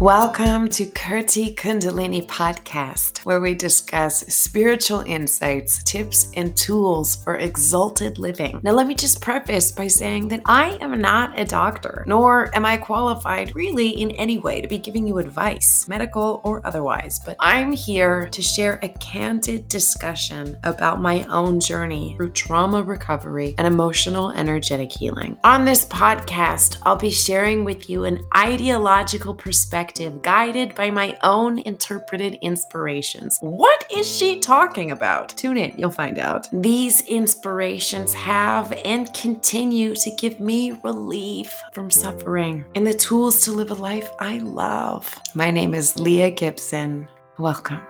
Welcome to Kirti Kundalini Podcast, where we discuss spiritual insights, tips, and tools for exalted living. Now, let me just preface by saying that I am not a doctor, nor am I qualified really in any way to be giving you advice, medical or otherwise, but I'm here to share a candid discussion about my own journey through trauma recovery and emotional energetic healing. On this podcast, I'll be sharing with you an ideological perspective perspective, guided by my own interpreted inspirations. What is she talking about? Tune in, you'll find out. These inspirations have and continue to give me relief from suffering and the tools to live a life I love. My name is Leah Gibson. Welcome.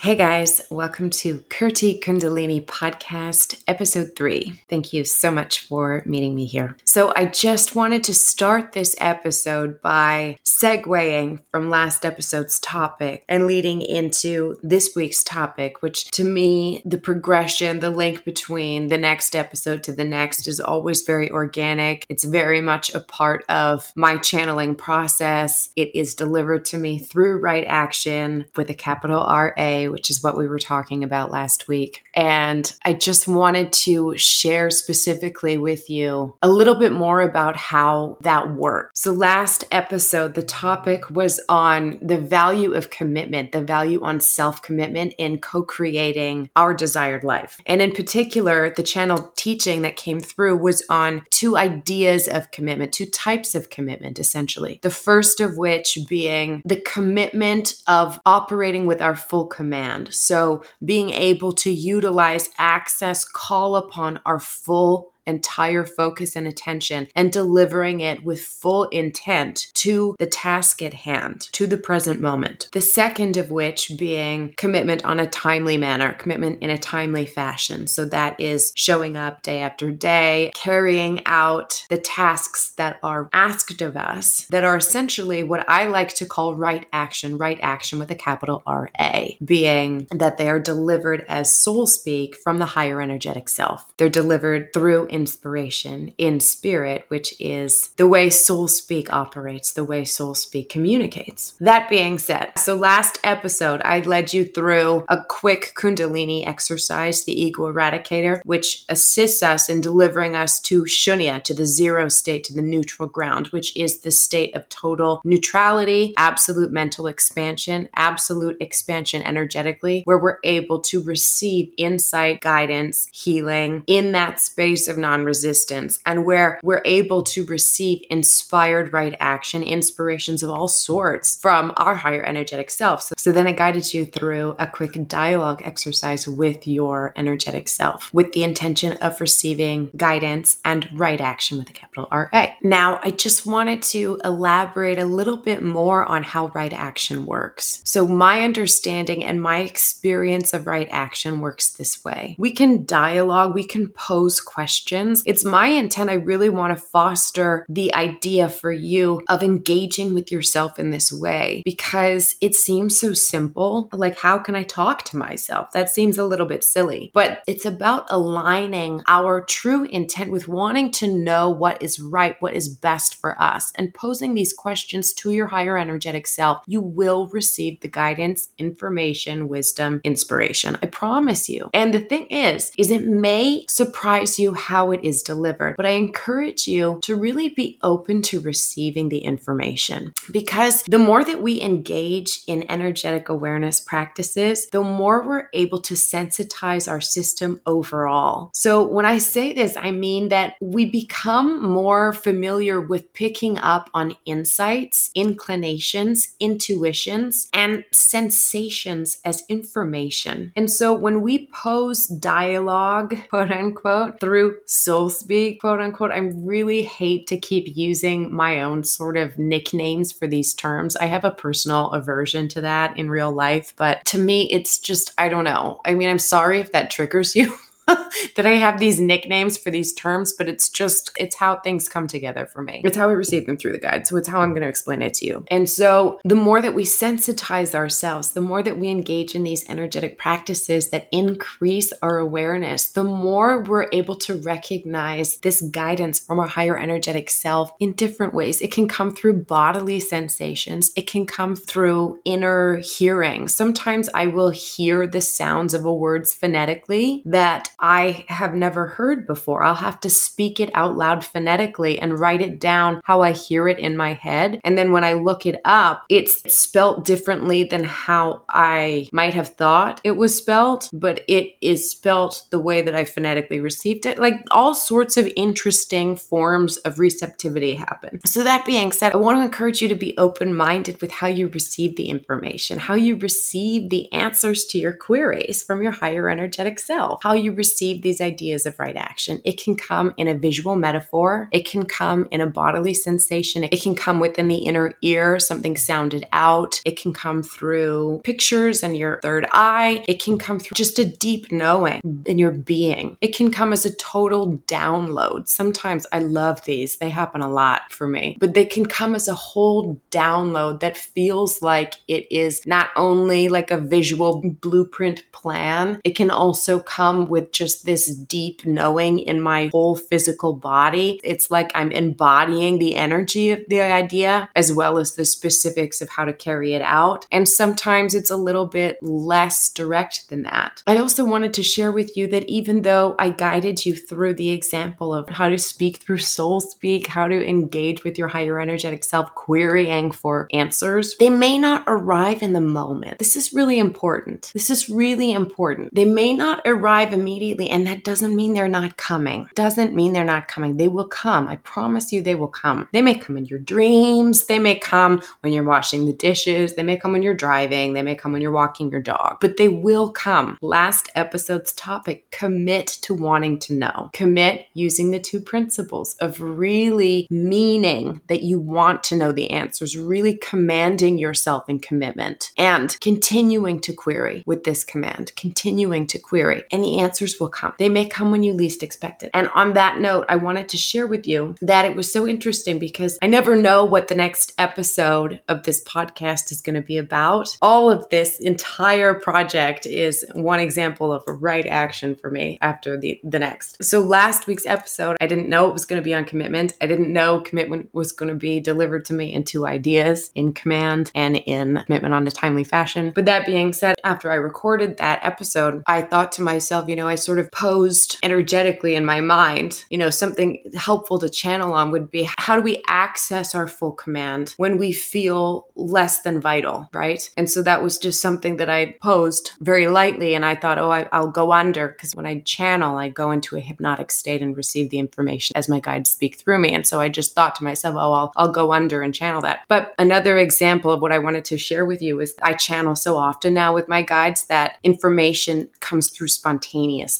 Hey guys, welcome to Kirti Kundalini Podcast, Episode 3. Thank you so much for meeting me here. So, I just wanted to start this episode by segueing from last episode's topic and leading into this week's topic, which to me, the progression, the link between the next episode to the next is always very organic. It's very much a part of my channeling process. It is delivered to me through right action with a capital R A which is what we were talking about last week. And I just wanted to share specifically with you a little bit more about how that works. So, last episode, the topic was on the value of commitment, the value on self commitment in co creating our desired life. And in particular, the channel teaching that came through was on two ideas of commitment, two types of commitment, essentially. The first of which being the commitment of operating with our full command command. So being able to utilize access, call upon our full entire focus and attention and delivering it with full intent to the task at hand, to the present moment. The second of which being commitment on a timely manner, commitment in a timely fashion. So that is showing up day after day, carrying out the tasks that are asked of us that are essentially what I like to call right action, right action with a capital R A, being that they are delivered as soul speak from the higher energetic self. They're delivered through inspiration in spirit, which is the way soul speak operates, the way soul speak communicates. That being said, so last episode, I led you through a quick Kundalini exercise, the ego eradicator, which assists us in delivering us to shunya, to the zero state, to the neutral ground, which is the state of total neutrality, absolute mental expansion, absolute expansion energetically, where we're able to receive insight, guidance, healing in that space of non resistance and where we're able to receive inspired right action, inspirations of all sorts from our higher energetic self. So, so then I guided you through a quick dialogue exercise with your energetic self with the intention of receiving guidance and right action with a capital R A. Now, I just wanted to elaborate a little bit more on how right action works. So, my understanding and my experience of right action works this way we can dialogue, we can pose questions it's my intent. I really want to foster the idea for you of engaging with yourself in this way because it seems so simple. Like, how can I talk to myself? That seems a little bit silly, but it's about aligning our true intent with wanting to know what is right, what is best for us, and posing these questions to your higher energetic self. You will receive the guidance, information, wisdom, inspiration. I promise you. And the thing is, is it may surprise you how it is delivered. But I encourage you to really be open to receiving the information because the more that we engage in energetic awareness practices, the more we're able to sensitize our system overall. So when I say this, I mean that we become more familiar with picking up on insights, inclinations, intuitions, and sensations as information. And so when we pose dialogue, quote unquote, through soul speak, quote unquote. I really hate to keep using my own sort of nicknames for these terms. I have a personal aversion to that in real life, but to me, it's just, I don't know. I mean, I'm sorry if that triggers you. that I have these nicknames for these terms, but it's just, it's how things come together for me. It's how I receive them through the guide. So it's how I'm going to explain it to you. And so the more that we sensitize ourselves, the more that we engage in these energetic practices that increase our awareness, the more we're able to recognize this guidance from our higher energetic self in different ways. It can come through bodily sensations, it can come through inner hearing. Sometimes I will hear the sounds of a words phonetically that I have never heard before. I'll have to speak it out loud phonetically and write it down how I hear it in my head. And then when I look it up, it's spelt differently than how I might have thought it was spelt, but it is spelt the way that I phonetically received it. Like all sorts of interesting forms of receptivity happen. So, that being said, I want to encourage you to be open minded with how you receive the information, how you receive the answers to your queries from your higher energetic self, how you receive these ideas of right action. It can come in a visual metaphor, it can come in a bodily sensation, it can come within the inner ear, something sounded out, it can come through pictures and your third eye, it can come through just a deep knowing in your being. It can come as a total download. Sometimes I love these, they happen a lot for me, but they can come as a whole download that feels like it is not only like a visual blueprint plan, it can also come with just this deep knowing in my whole physical body. It's like I'm embodying the energy of the idea as well as the specifics of how to carry it out. And sometimes it's a little bit less direct than that. I also wanted to share with you that even though I guided you through the example of how to speak through soul speak, how to engage with your higher energetic self, querying for answers, they may not arrive in the moment. This is really important. This is really important. They may not arrive immediately, and that doesn't mean they're not coming. Doesn't mean they're not coming. They will come. I promise you, they will come. They may come in your dreams. They may come when you're washing the dishes. They may come when you're driving. They may come when you're walking your dog, but they will come. Last episode's topic commit to wanting to know. Commit using the two principles of really meaning that you want to know the answers, really commanding yourself in commitment and continuing to query with this command, continuing to query, and the answers will come. They may come when you least expect it. And on that note, I wanted to share with you that it was so interesting because I never know what the next episode of this podcast is going to be about. All of this entire project is one example of a right action for me after the, the next. So last week's episode, I didn't know it was going to be on commitment. I didn't know commitment was going to be delivered to me in two ideas in command and in commitment on a timely fashion. But that being said, after I recorded that episode, I thought to myself, you know, I sort of posed energetically in my mind, you know, something helpful to channel on would be how do we access our full command when we feel less than vital, right? And so that was just something that I posed very lightly. And I thought, oh, I, will go under because when I channel, I go into a hypnotic state and receive the information as my guides speak through me. And so I just thought to myself, oh, I'll, I'll go under and channel that. But another example of what I wanted to share with you is I channel so often now with my guides that information comes through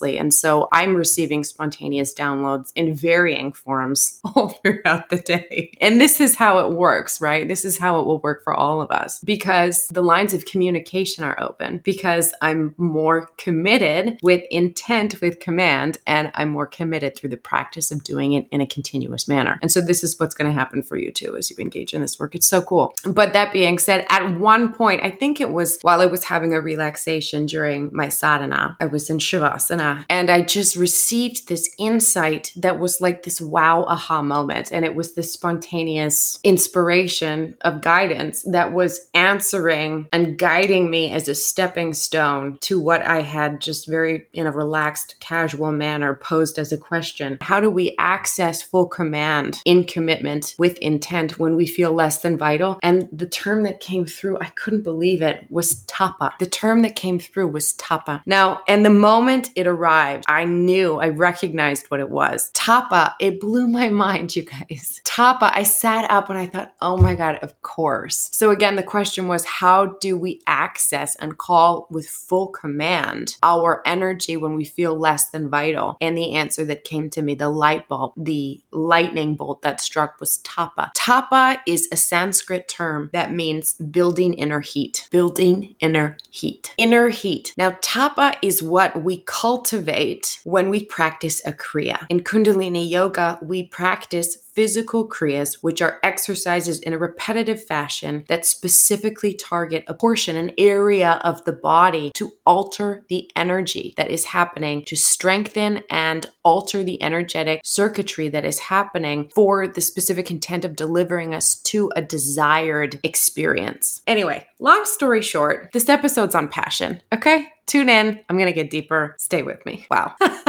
And so I'm receiving spontaneous downloads in varying forms all throughout the day. And this is how it works, right? This is how it will work for all of us because the lines of communication are open, because I'm more committed with intent, with command, and I'm more committed through the practice of doing it in a continuous manner. And so this is what's going to happen for you too as you engage in this work. It's so cool. But that being said, at one point, I think it was while I was having a relaxation during my sadhana, I was in Shavasana, and I just received this insight that was like this wow aha moment. And it was this spontaneous inspiration of guidance that was answering and guiding me as a stepping stone to what I had just very in a relaxed, casual manner posed as a question. How do we access full command in commitment with intent when we feel less than vital? And the term that came through, I couldn't believe it, was tapa. The term that came through was tapa. Now, and the moment it arrived, I knew, I recognized what it was. Tapa, it blew my mind, you guys. Tapa, I sat up and I thought, oh my God, of course. So again, the question was, how do we access and call with full command our energy when we feel less than vital? And the answer that came to me, the light bulb, the lightning bolt that struck was tapa. Tapa is a Sanskrit term that means building inner heat, building inner heat, inner heat. Now, tapa is what we cultivate cultivate when we practice a Kriya. In Kundalini Yoga, we practice physical kriyas, which are exercises in a repetitive fashion that specifically target a portion, an area of the body to alter the energy that is happening, to strengthen and alter the energetic circuitry that is happening for the specific intent of delivering us to a desired experience. Anyway, long story short, this episode's on passion. Okay? Tune in. I'm going to get deeper. Stay with me. Wow.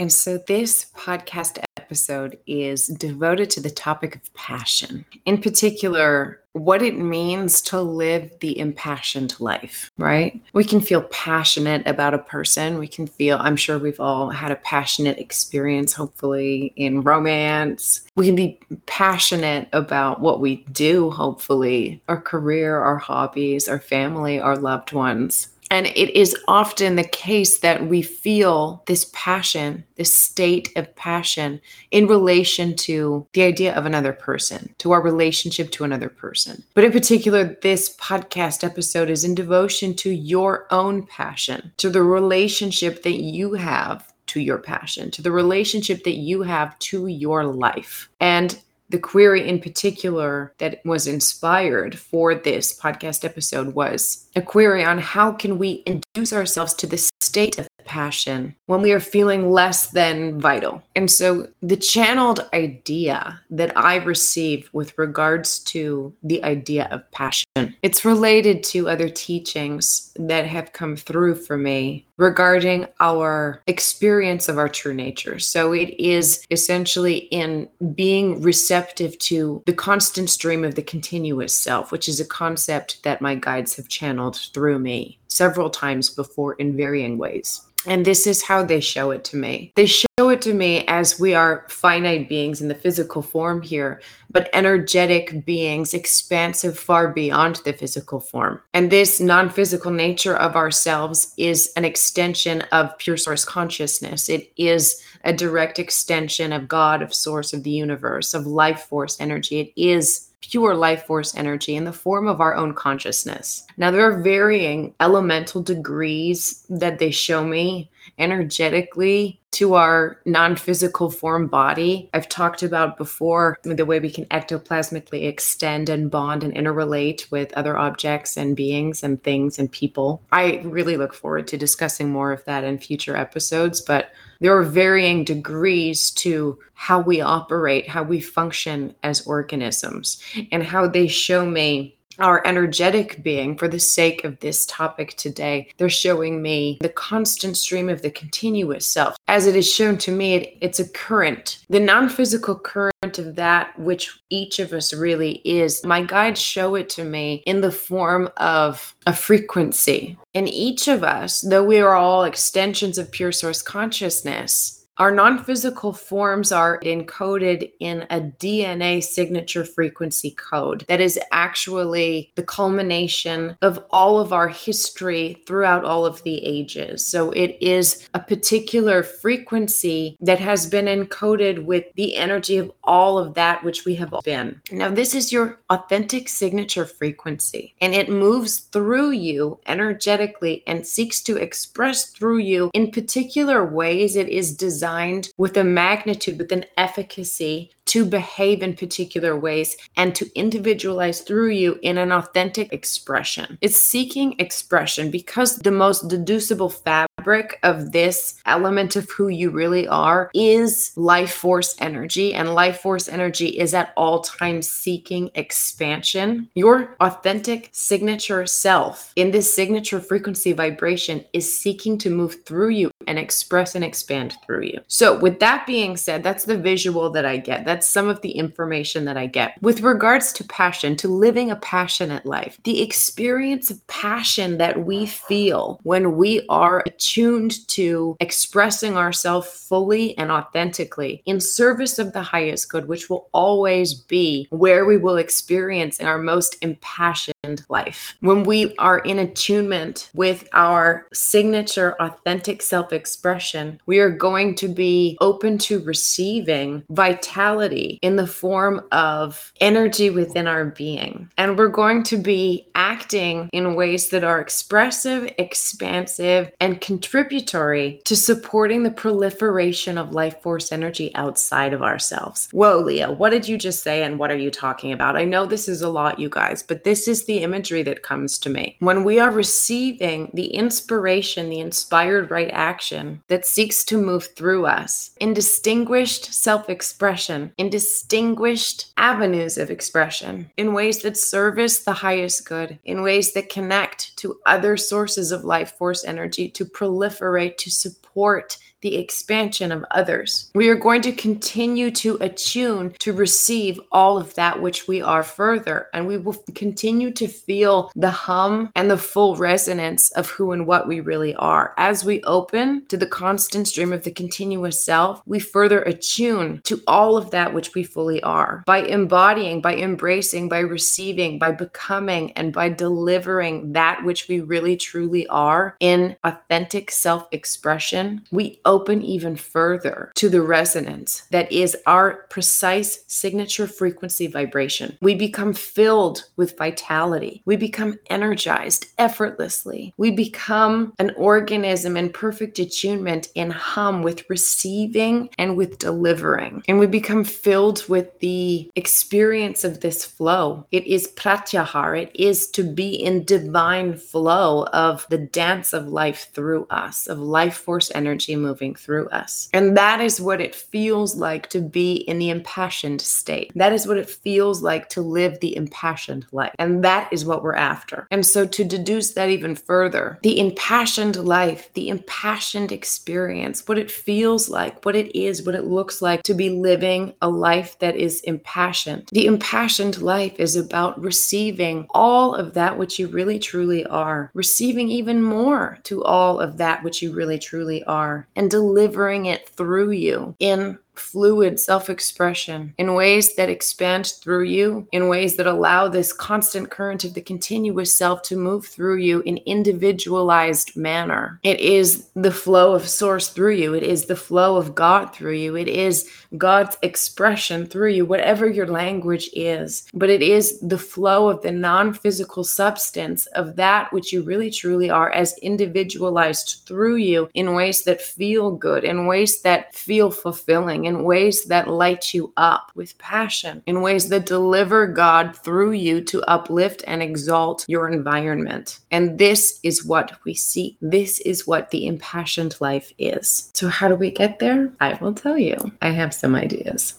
And so this podcast episode is devoted to the topic of passion, in particular, what it means to live the impassioned life, right? We can feel passionate about a person. We can feel, I'm sure we've all had a passionate experience, hopefully, in romance. We can be passionate about what we do, hopefully, our career, our hobbies, our family, our loved ones. And it is often the case that we feel this passion, this state of passion in relation to the idea of another person, to our relationship to another person. But in particular, this podcast episode is in devotion to your own passion, to the relationship that you have to your passion, to the relationship that you have to your life. And the query in particular that was inspired for this podcast episode was a query on how can we induce ourselves to the state of passion when we are feeling less than vital. And so the channeled idea that I received with regards to the idea of passion, it's related to other teachings that have come through for me regarding our experience of our true nature. So it is essentially in being receptive to the constant stream of the continuous self, which is a concept that my guides have channeled through me several times before in varying ways. And this is how they show it to me. They show it to me as we are finite beings in the physical form here, but energetic beings, expansive far beyond the physical form. And this non physical nature of ourselves is an extension of pure source consciousness. It is a direct extension of God, of source, of the universe, of life force energy. It is pure life force energy in the form of our own consciousness. Now, there are varying elemental degrees that they show me energetically to our non physical form body. I've talked about before the way we can ectoplasmically extend and bond and interrelate with other objects and beings and things and people. I really look forward to discussing more of that in future episodes, but there are varying degrees to how we operate, how we function as organisms, and how they show me our energetic being for the sake of this topic today. They're showing me the constant stream of the continuous self. As it is shown to me, it, it's a current, the non physical current of that which each of us really is. My guides show it to me in the form of a frequency. And each of us, though we are all extensions of pure source consciousness, our non physical forms are encoded in a DNA signature frequency code that is actually the culmination of all of our history throughout all of the ages. So it is a particular frequency that has been encoded with the energy of all of that which we have been. Now, this is your authentic signature frequency, and it moves through you energetically and seeks to express through you in particular ways it is designed designed with a magnitude, with an efficacy to behave in particular ways and to individualize through you in an authentic expression. It's seeking expression because the most deducible fabric of this element of who you really are is life force energy, and life force energy is at all times seeking expansion. Your authentic signature self in this signature frequency vibration is seeking to move through you and express and expand through you. So, with that being said, that's the visual that I get. That's some of the information that I get. With regards to passion, to living a passionate life, the experience of passion that we feel when we are attuned to expressing ourselves fully and authentically in service of the highest good, which will always be where we will experience our most impassioned life. When we are in attunement with our signature authentic self expression, we are going to be open to receiving vitality in the form of energy within our being. And we're going to be acting in ways that are expressive, expansive, and contributory to supporting the proliferation of life force energy outside of ourselves. Whoa, Leah, what did you just say and what are you talking about? I know this is a lot, you guys, but this is the imagery that comes to me. When we are receiving the inspiration, the inspired right action that seeks to move through us in distinguished self expression, in distinguished avenues of expression, in ways that service the highest good, in ways that connect to other sources of life force energy to proliferate, to support the expansion of others. We are going to continue to attune to receive all of that which we are further, and we will continue to feel the hum and the full resonance of who and what we really are. As we open to the constant stream of the continuous self, we further attune to all of that which we fully are by embodying, by embracing, by receiving, by becoming, and by delivering that which we really truly are in authentic self expression. We open open even further to the resonance that is our precise signature frequency vibration. We become filled with vitality. We become energized effortlessly. We become an organism in perfect attunement in hum with receiving and with delivering. And we become filled with the experience of this flow. It is pratyahar, it is to be in divine flow of the dance of life through us, of life force energy moving moving through us. And that is what it feels like to be in the impassioned state. That is what it feels like to live the impassioned life. And that is what we're after. And so to deduce that even further, the impassioned life, the impassioned experience, what it feels like, what it is, what it looks like to be living a life that is impassioned. The impassioned life is about receiving all of that which you really truly are, receiving even more to all of that which you really truly are, and delivering it through you in fluid self expression in ways that expand through you, in ways that allow this constant current of the continuous self to move through you in individualized manner. It is the flow of source through you, it is the flow of God through you, it is God's expression through you, whatever your language is. But it is the flow of the non physical substance of that which you really truly are as individualized through you in ways that feel good, in ways that feel fulfilling in ways that light you up with passion, in ways that deliver God through you to uplift and exalt your environment. And this is what we see. This is what the impassioned life is. So, how do we get there? I will tell you. I have some ideas.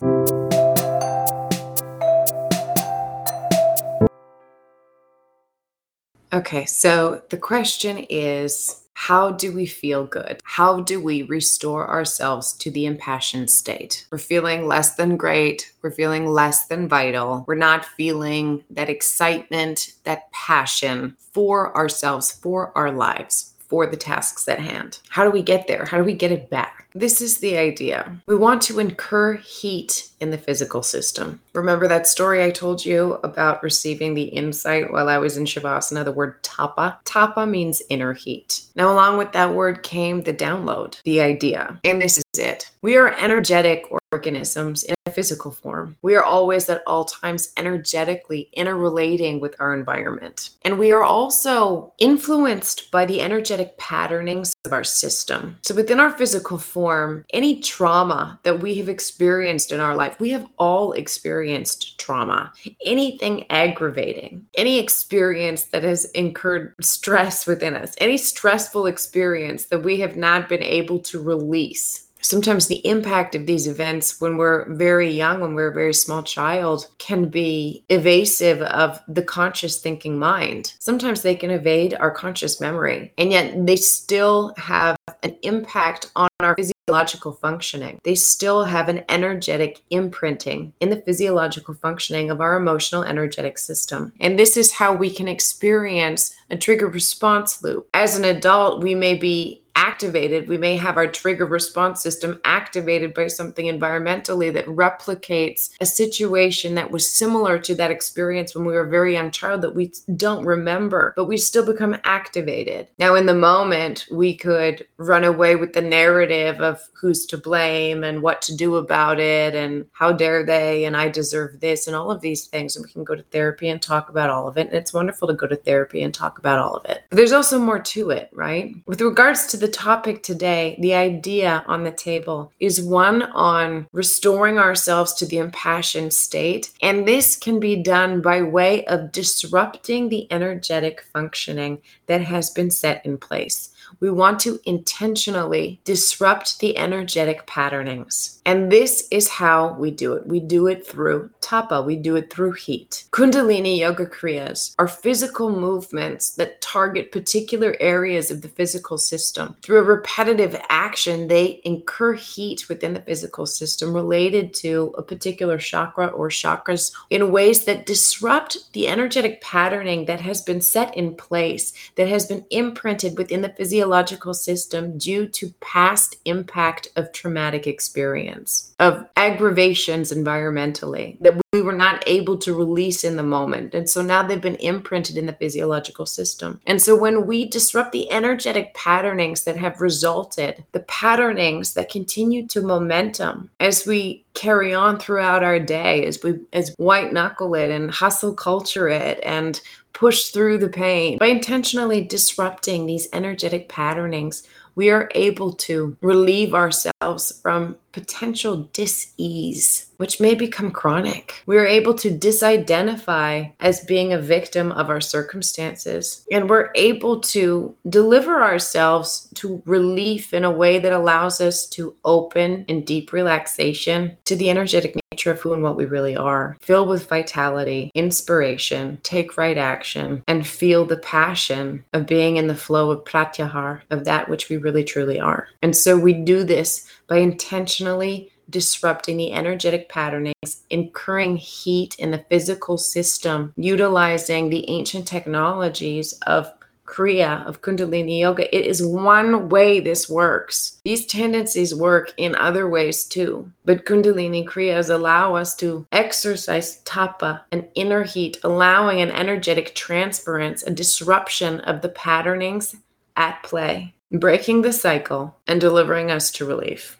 Okay, so the question is how do we feel good? How do we restore ourselves to the impassioned state? We're feeling less than great. We're feeling less than vital. We're not feeling that excitement, that passion for ourselves, for our lives, for the tasks at hand. How do we get there? How do we get it back? This is the idea. We want to incur heat in the physical system. Remember that story I told you about receiving the insight while I was in Shavasana, the word tapa? Tapa means inner heat. Now, along with that word came the download, the idea. And this is it. We are energetic organisms physical form. We are always at all times energetically interrelating with our environment. And we are also influenced by the energetic patternings of our system. So within our physical form, any trauma that we have experienced in our life, we have all experienced trauma. Anything aggravating, any experience that has incurred stress within us, any stressful experience that we have not been able to release sometimes the impact of these events when we're very young, when we're a very small child, can be evasive of the conscious thinking mind. Sometimes they can evade our conscious memory, and yet they still have an impact on our physiological functioning. They still have an energetic imprinting in the physiological functioning of our emotional energetic system. And this is how we can experience a trigger response loop. As an adult, we may be activated. We may have our trigger response system activated by something environmentally that replicates a situation that was similar to that experience when we were a very young child that we don't remember, but we still become activated. Now, in the moment, we could run away with the narrative of who's to blame and what to do about it and how dare they and I deserve this and all of these things. And we can go to therapy and talk about all of it. And it's wonderful to go to therapy and talk about all of it. But there's also more to it, right? With regards to the topic today, the idea on the table is one on restoring ourselves to the impassioned state. And this can be done by way of disrupting the energetic functioning that has been set in place we want to intentionally disrupt the energetic patternings. And this is how we do it. We do it through tapa, we do it through heat. Kundalini yoga kriyas are physical movements that target particular areas of the physical system. Through a repetitive action, they incur heat within the physical system related to a particular chakra or chakras in ways that disrupt the energetic patterning that has been set in place, that has been imprinted within the physical physiological system due to past impact of traumatic experience, of aggravations environmentally that we were not able to release in the moment. And so now they've been imprinted in the physiological system. And so when we disrupt the energetic patternings that have resulted, the patternings that continue to momentum as we carry on throughout our day, as we as white knuckle it and hustle culture it and push through the pain. By intentionally disrupting these energetic patternings, we are able to relieve ourselves from potential dis-ease which may become chronic we are able to disidentify as being a victim of our circumstances and we're able to deliver ourselves to relief in a way that allows us to open in deep relaxation to the energetic nature of who and what we really are filled with vitality inspiration take right action and feel the passion of being in the flow of pratyahar of that which we really truly are. And so we do this by intentionally disrupting the energetic patternings, incurring heat in the physical system, utilizing the ancient technologies of Kriya, of Kundalini Yoga. It is one way this works. These tendencies work in other ways too. But Kundalini Kriyas allow us to exercise tapa, an inner heat, allowing an energetic transference, a disruption of the patternings at play breaking the cycle and delivering us to relief.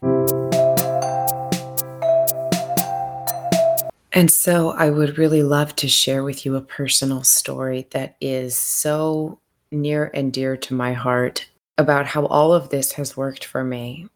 And so, I would really love to share with you a personal story that is so near and dear to my heart about how all of this has worked for me.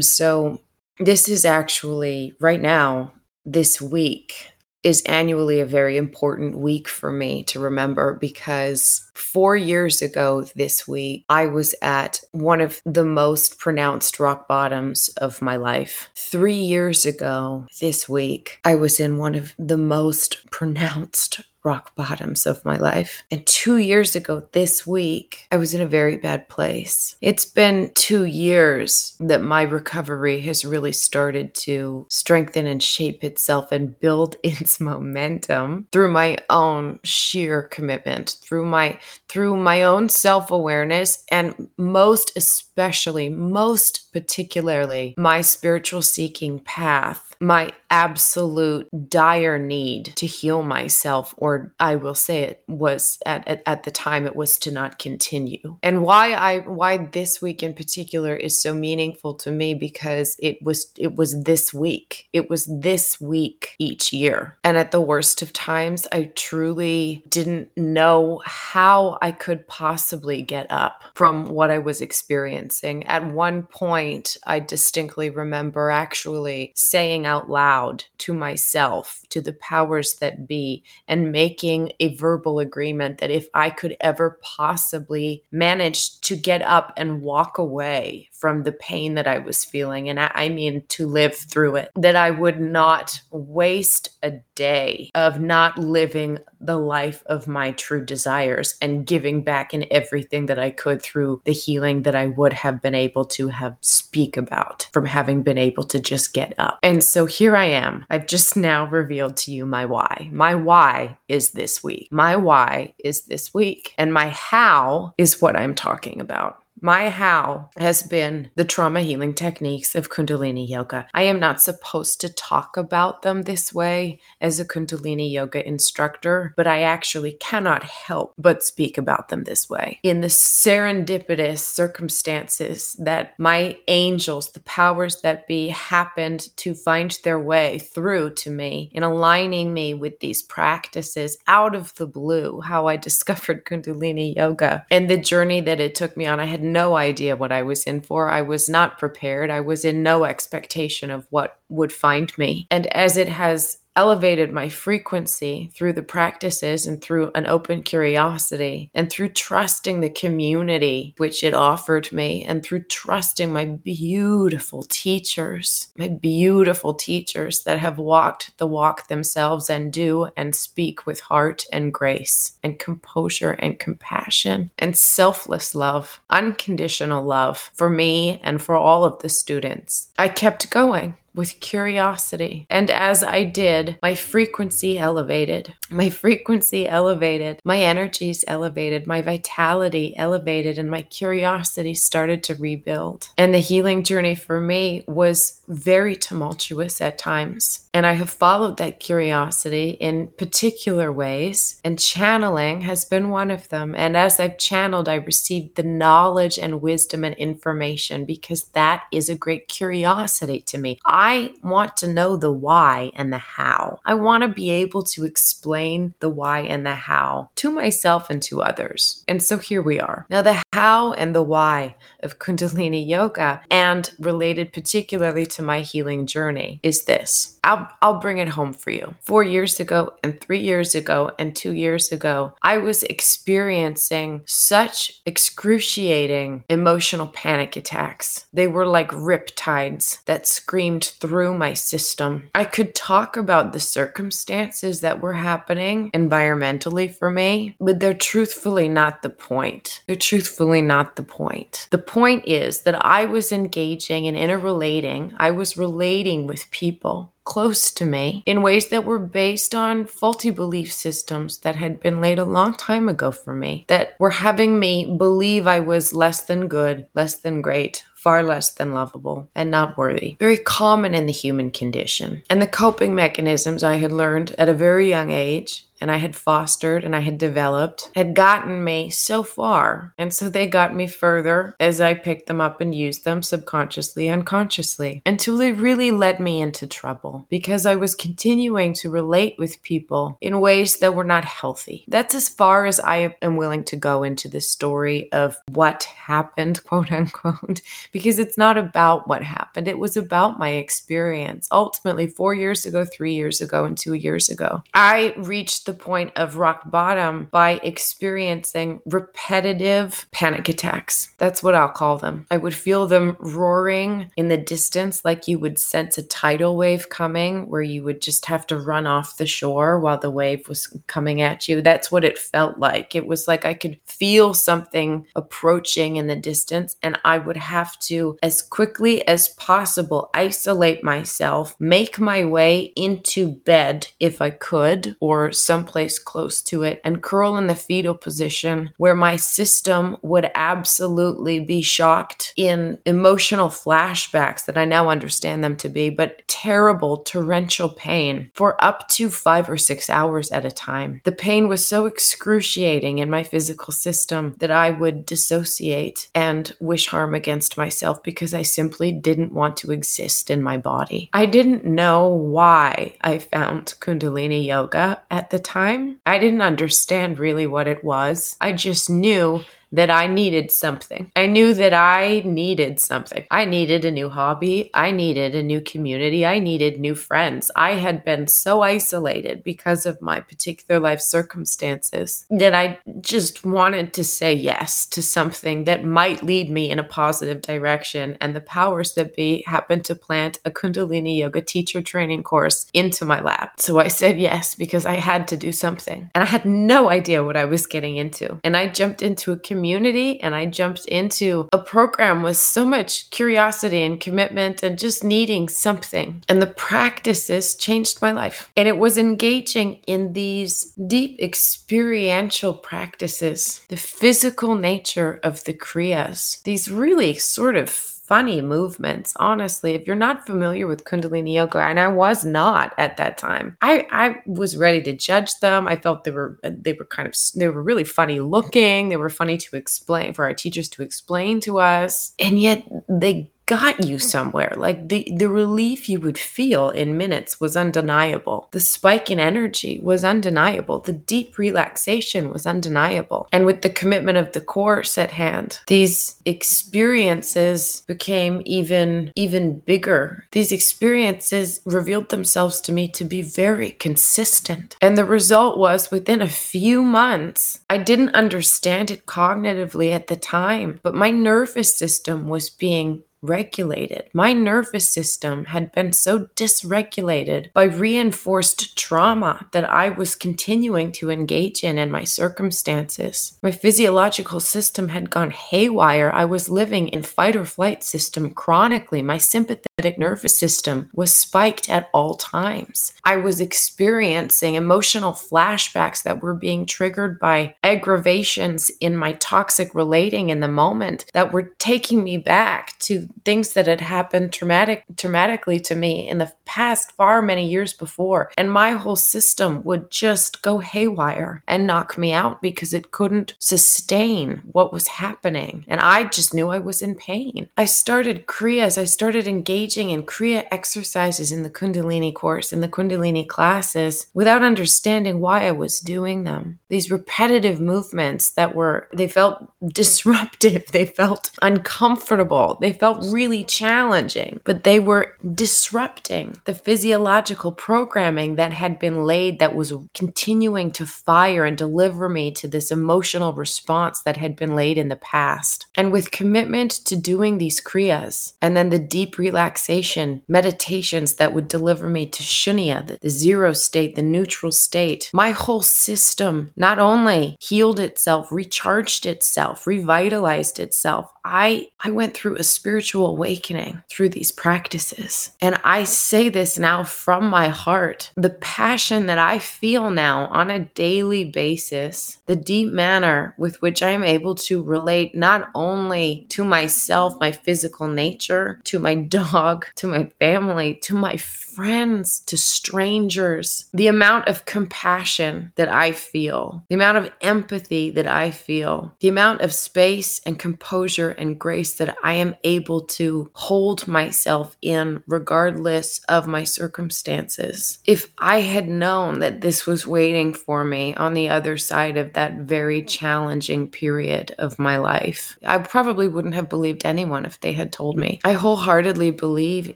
So, this is actually right now, this week, is annually a very important week for me to remember because four years ago this week, I was at one of the most pronounced rock bottoms of my life. Three years ago this week, I was in one of the most pronounced rock bottoms of my life. And two years ago this week, I was in a very bad place. It's been two years that my recovery has really started to strengthen and shape itself and build its momentum through my own sheer commitment, through my through my own self-awareness and most especially most particularly my spiritual seeking path my absolute dire need to heal myself, or I will say it was at, at, at, the time it was to not continue. And why I why this week in particular is so meaningful to me because it was it was this week. It was this week each year. And at the worst of times, I truly didn't know how I could possibly get up from what I was experiencing. At one point, I distinctly remember actually saying out loud to myself, to the powers that be, and making a verbal agreement that if I could ever possibly manage to get up and walk away from the pain that I was feeling, and I, I mean to live through it, that I would not waste a day of not living the life of my true desires and giving back in everything that I could through the healing that I would have been able to have speak about from having been able to just get up. And so here I am. I've just now revealed to you my why. My why is this week. My why is this week. And my how is what I'm talking about My how has been the trauma healing techniques of Kundalini Yoga. I am not supposed to talk about them this way as a Kundalini Yoga instructor, but I actually cannot help but speak about them this way. In the serendipitous circumstances that my angels, the powers that be, happened to find their way through to me in aligning me with these practices out of the blue, how I discovered Kundalini Yoga and the journey that it took me on. I had no idea what I was in for. I was not prepared. I was in no expectation of what would find me. And as it has elevated my frequency through the practices and through an open curiosity and through trusting the community which it offered me and through trusting my beautiful teachers, my beautiful teachers that have walked the walk themselves and do and speak with heart and grace and composure and compassion and selfless love, unconditional love for me and for all of the students. I kept going with curiosity. And as I did, my frequency elevated. My frequency elevated. My energies elevated. My vitality elevated. And my curiosity started to rebuild. And the healing journey for me was very tumultuous at times. And I have followed that curiosity in particular ways. And channeling has been one of them. And as I've channeled, I received the knowledge and wisdom and information because that is a great curiosity to me. I I want to know the why and the how. I want to be able to explain the why and the how to myself and to others. And so here we are. Now, the how and the why of Kundalini Yoga, and related particularly to my healing journey, is this. I'll, I'll bring it home for you. Four years ago, and three years ago, and two years ago, I was experiencing such excruciating emotional panic attacks. They were like riptides that screamed through my system. I could talk about the circumstances that were happening environmentally for me, but they're truthfully not the point. They're truthfully not the point. The point is that I was engaging and interrelating, I was relating with people close to me in ways that were based on faulty belief systems that had been laid a long time ago for me, that were having me believe I was less than good, less than great, far less than lovable and not worthy. Very common in the human condition. And the coping mechanisms I had learned at a very young age and I had fostered and I had developed had gotten me so far. And so they got me further as I picked them up and used them subconsciously, unconsciously, until they really led me into trouble because I was continuing to relate with people in ways that were not healthy. That's as far as I am willing to go into the story of what happened, quote unquote, because it's not about what happened. It was about my experience. Ultimately, four years ago, three years ago, and two years ago, I reached the point of rock bottom by experiencing repetitive panic attacks. That's what I'll call them. I would feel them roaring in the distance, like you would sense a tidal wave coming, where you would just have to run off the shore while the wave was coming at you. That's what it felt like. It was like I could feel something approaching in the distance, and I would have to, as quickly as possible, isolate myself, make my way into bed if I could, or some someplace close to it and curl in the fetal position where my system would absolutely be shocked in emotional flashbacks that I now understand them to be, but terrible torrential pain for up to five or six hours at a time. The pain was so excruciating in my physical system that I would dissociate and wish harm against myself because I simply didn't want to exist in my body. I didn't know why I found Kundalini yoga at the time. I didn't understand really what it was. I just knew that I needed something. I knew that I needed something. I needed a new hobby. I needed a new community. I needed new friends. I had been so isolated because of my particular life circumstances that I just wanted to say yes to something that might lead me in a positive direction. And the powers that be happened to plant a Kundalini yoga teacher training course into my lap. So I said yes because I had to do something. And I had no idea what I was getting into. And I jumped into a community community and I jumped into a program with so much curiosity and commitment and just needing something. And the practices changed my life. And it was engaging in these deep experiential practices, the physical nature of the Kriyas, these really sort of funny movements honestly. If you're not familiar with kundalini yoga and i was not at that time i i was ready to judge them. I felt they were uh, they were kind of they were really funny looking. They were funny to explain for our teachers to explain to us. And yet they got you mm. somewhere. Like the, the relief you would feel in minutes was undeniable. The spike in energy was undeniable. The deep relaxation was undeniable. And with the commitment of the course at hand, these experiences became even even bigger. These experiences revealed themselves to me to be very consistent. And the result was within a few months, I didn't understand it cognitively at the time, but my nervous system was being regulated. My nervous system had been so dysregulated by reinforced trauma that I was continuing to engage in in my circumstances. My physiological system had gone haywire. I was living in fight or flight system chronically. My sympathetic nervous system was spiked at all times. I was experiencing emotional flashbacks that were being triggered by aggravations in my toxic relating in the moment that were taking me back to things that had happened traumatic traumatically to me in the past far many years before and my whole system would just go haywire and knock me out because it couldn't sustain what was happening and I just knew I was in pain. I started kriyas, I started engaging in kriya exercises in the kundalini course in the kundalini classes without understanding why I was doing them. These repetitive movements that were they felt disruptive, they felt uncomfortable, they felt really challenging, but they were disrupting the physiological programming that had been laid that was continuing to fire and deliver me to this emotional response that had been laid in the past. And with commitment to doing these kriyas and then the deep relaxation meditations that would deliver me to shunya, the, the zero state, the neutral state, my whole system not only healed itself, recharged itself, revitalized itself. I I went through a spiritual awakening through these practices. And I say this now from my heart. The passion that I feel now on a daily basis, the deep manner with which I am able to relate not only to myself, my physical nature, to my dog, to my family, to my friends, to strangers, the amount of compassion that I feel, the amount of empathy that I feel, the amount of space and composure and grace that I am able to hold myself in, regardless of my circumstances. If I had known that this was waiting for me on the other side of that very challenging period of my life, I probably wouldn't have believed anyone if they had told me. I wholeheartedly believe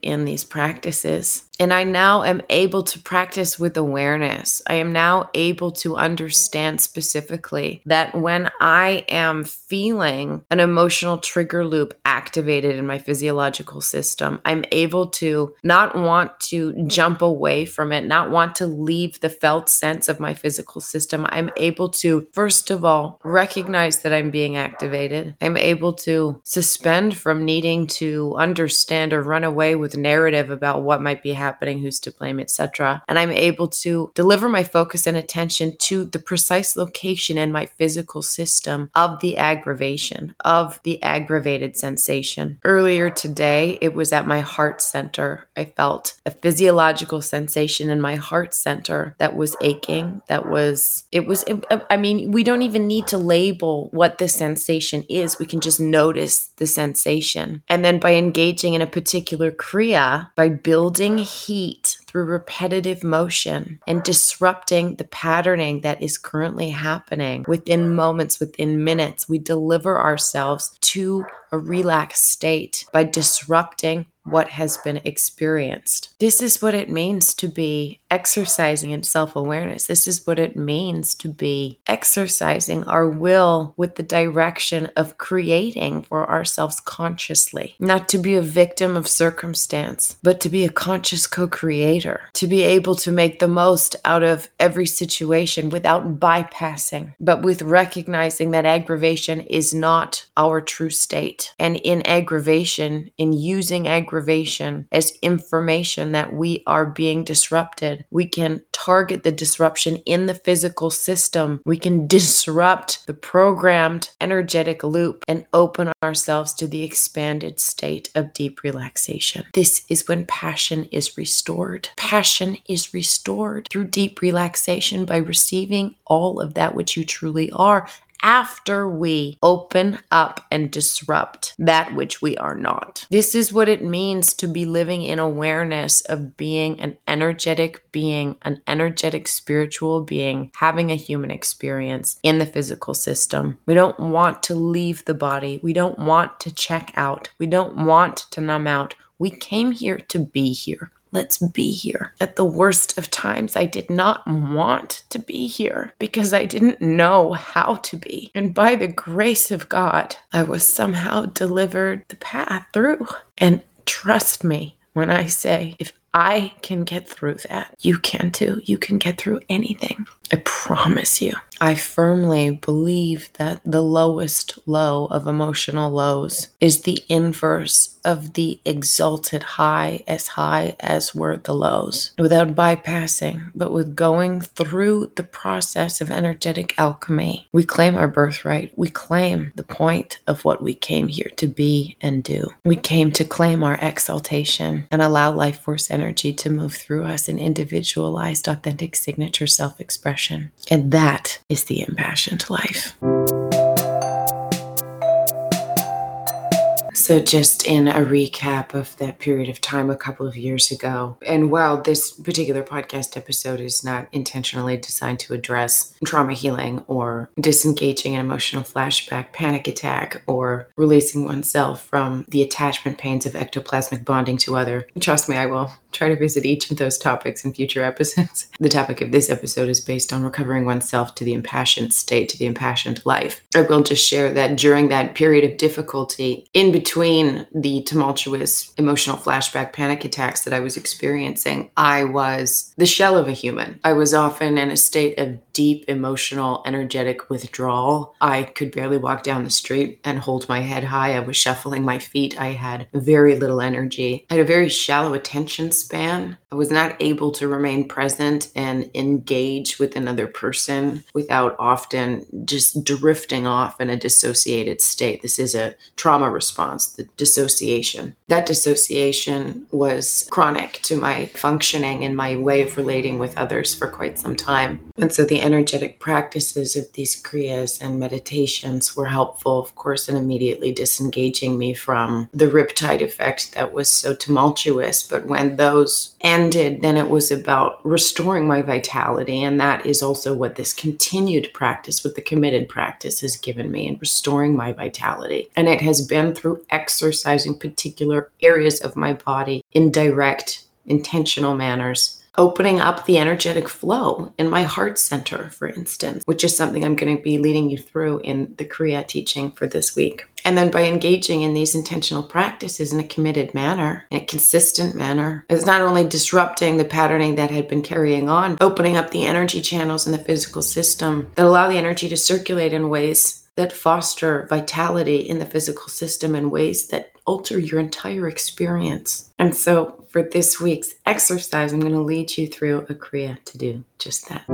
in these practices. And I now am able to practice with awareness. I am now able to understand specifically that when I am feeling an emotional trigger loop activated in my physiological system, I'm able to not want to jump away from it, not want to leave the felt sense of my physical system. I'm able to, first of all, recognize that I'm being activated. I'm able to suspend from needing to understand or run away with narrative about what might be happening happening, who's to blame, etc. And I'm able to deliver my focus and attention to the precise location in my physical system of the aggravation, of the aggravated sensation. Earlier today, it was at my heart center. I felt a physiological sensation in my heart center that was aching, that was, it was, uh, I mean, we don't even need to label what the sensation is. We can just notice the sensation. And then by engaging in a particular Kriya, by building heat through repetitive motion and disrupting the patterning that is currently happening within moments, within minutes. We deliver ourselves to a relaxed state by disrupting what has been experienced. This is what it means to be exercising in self awareness. This is what it means to be exercising our will with the direction of creating for ourselves consciously, not to be a victim of circumstance, but to be a conscious co creator to be able to make the most out of every situation without bypassing, but with recognizing that aggravation is not our true state. And in aggravation, in using aggravation as information that we are being disrupted, we can target the disruption in the physical system. We can disrupt the programmed energetic loop and open ourselves to the expanded state of deep relaxation. This is when passion is restored. Passion is restored through deep relaxation by receiving all of that which you truly are after we open up and disrupt that which we are not. This is what it means to be living in awareness of being an energetic being, an energetic spiritual being, having a human experience in the physical system. We don't want to leave the body. We don't want to check out. We don't want to numb out. We came here to be here. Let's be here. At the worst of times, I did not want to be here because I didn't know how to be. And by the grace of God, I was somehow delivered the path through. And trust me when I say, if I can get through that. You can too. You can get through anything. I promise you. I firmly believe that the lowest low of emotional lows is the inverse of the exalted high, as high as were the lows, without bypassing, but with going through the process of energetic alchemy. We claim our birthright. We claim the point of what we came here to be and do. We came to claim our exaltation and allow life force energy to move through us in individualized, authentic signature self expression. And that is the impassioned life. So, just in a recap of that period of time a couple of years ago, and while this particular podcast episode is not intentionally designed to address trauma healing or disengaging an emotional flashback, panic attack, or releasing oneself from the attachment pains of ectoplasmic bonding to other, trust me, I will try to visit each of those topics in future episodes. the topic of this episode is based on recovering oneself to the impassioned state, to the impassioned life. I will just share that during that period of difficulty, in between the tumultuous emotional flashback panic attacks that I was experiencing, I was the shell of a human. I was often in a state of deep emotional, energetic withdrawal. I could barely walk down the street and hold my head high. I was shuffling my feet. I had very little energy. I had a very shallow attention span span. I was not able to remain present and engage with another person without often just drifting off in a dissociated state. This is a trauma response, the dissociation. That dissociation was chronic to my functioning and my way of relating with others for quite some time. And so the energetic practices of these kriyas and meditations were helpful, of course, in immediately disengaging me from the riptide effect that was so tumultuous. But when those those ended, then it was about restoring my vitality. And that is also what this continued practice with the committed practice has given me in restoring my vitality. And it has been through exercising particular areas of my body in direct, intentional manners opening up the energetic flow in my heart center, for instance, which is something I'm going to be leading you through in the Kriya teaching for this week. And then by engaging in these intentional practices in a committed manner, in a consistent manner, it's not only disrupting the patterning that had been carrying on, opening up the energy channels in the physical system that allow the energy to circulate in ways that foster vitality in the physical system in ways that alter your entire experience. And so for this week's exercise, I'm going to lead you through a Kriya to do just that.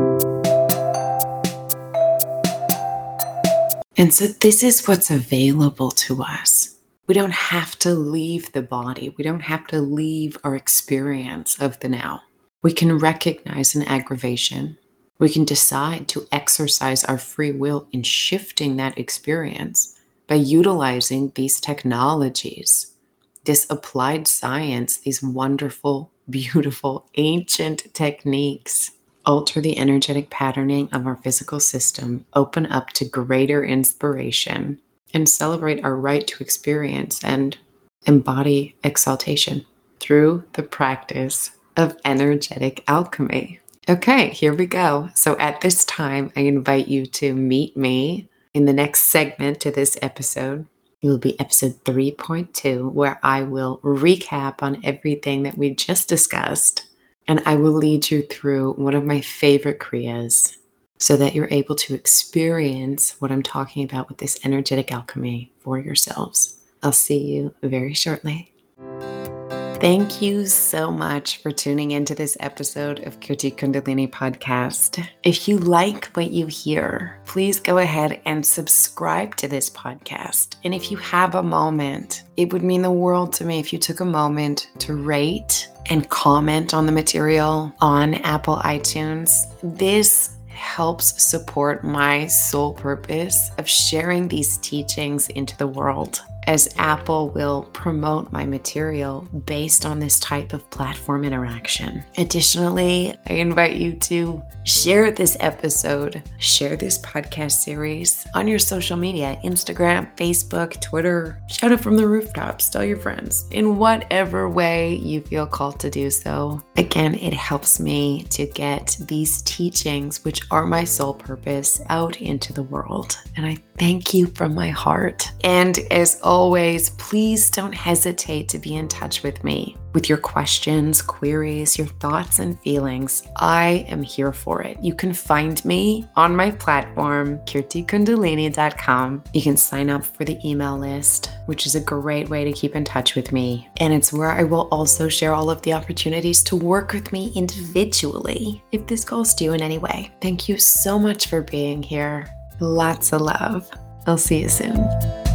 And so, this is what's available to us. We don't have to leave the body, we don't have to leave our experience of the now. We can recognize an aggravation. We can decide to exercise our free will in shifting that experience by utilizing these technologies, this applied science, these wonderful, beautiful, ancient techniques alter the energetic patterning of our physical system, open up to greater inspiration, and celebrate our right to experience and embody exaltation through the practice of energetic alchemy. Okay, here we go. So at this time, I invite you to meet me in the next segment to this episode. It will be episode 3.2, where I will recap on everything that we just discussed and I will lead you through one of my favorite Kriyas so that you're able to experience what I'm talking about with this energetic alchemy for yourselves. I'll see you very shortly. Thank you so much for tuning into this episode of Kirti Kundalini podcast. If you like what you hear, please go ahead and subscribe to this podcast. And if you have a moment, it would mean the world to me if you took a moment to rate and comment on the material on Apple iTunes. This helps support my sole purpose of sharing these teachings into the world as Apple will promote my material based on this type of platform interaction. Additionally, I invite you to share this episode, share this podcast series on your social media Instagram, Facebook, Twitter. Shout it from the rooftops, tell your friends in whatever way you feel called to do so. Again, it helps me to get these teachings, which are my sole purpose, out into the world. And I thank you from my heart. And as always, always, please don't hesitate to be in touch with me with your questions, queries, your thoughts, and feelings. I am here for it. You can find me on my platform, kirtikundalini.com. You can sign up for the email list, which is a great way to keep in touch with me. And it's where I will also share all of the opportunities to work with me individually if this calls to you in any way. Thank you so much for being here. Lots of love. I'll see you soon.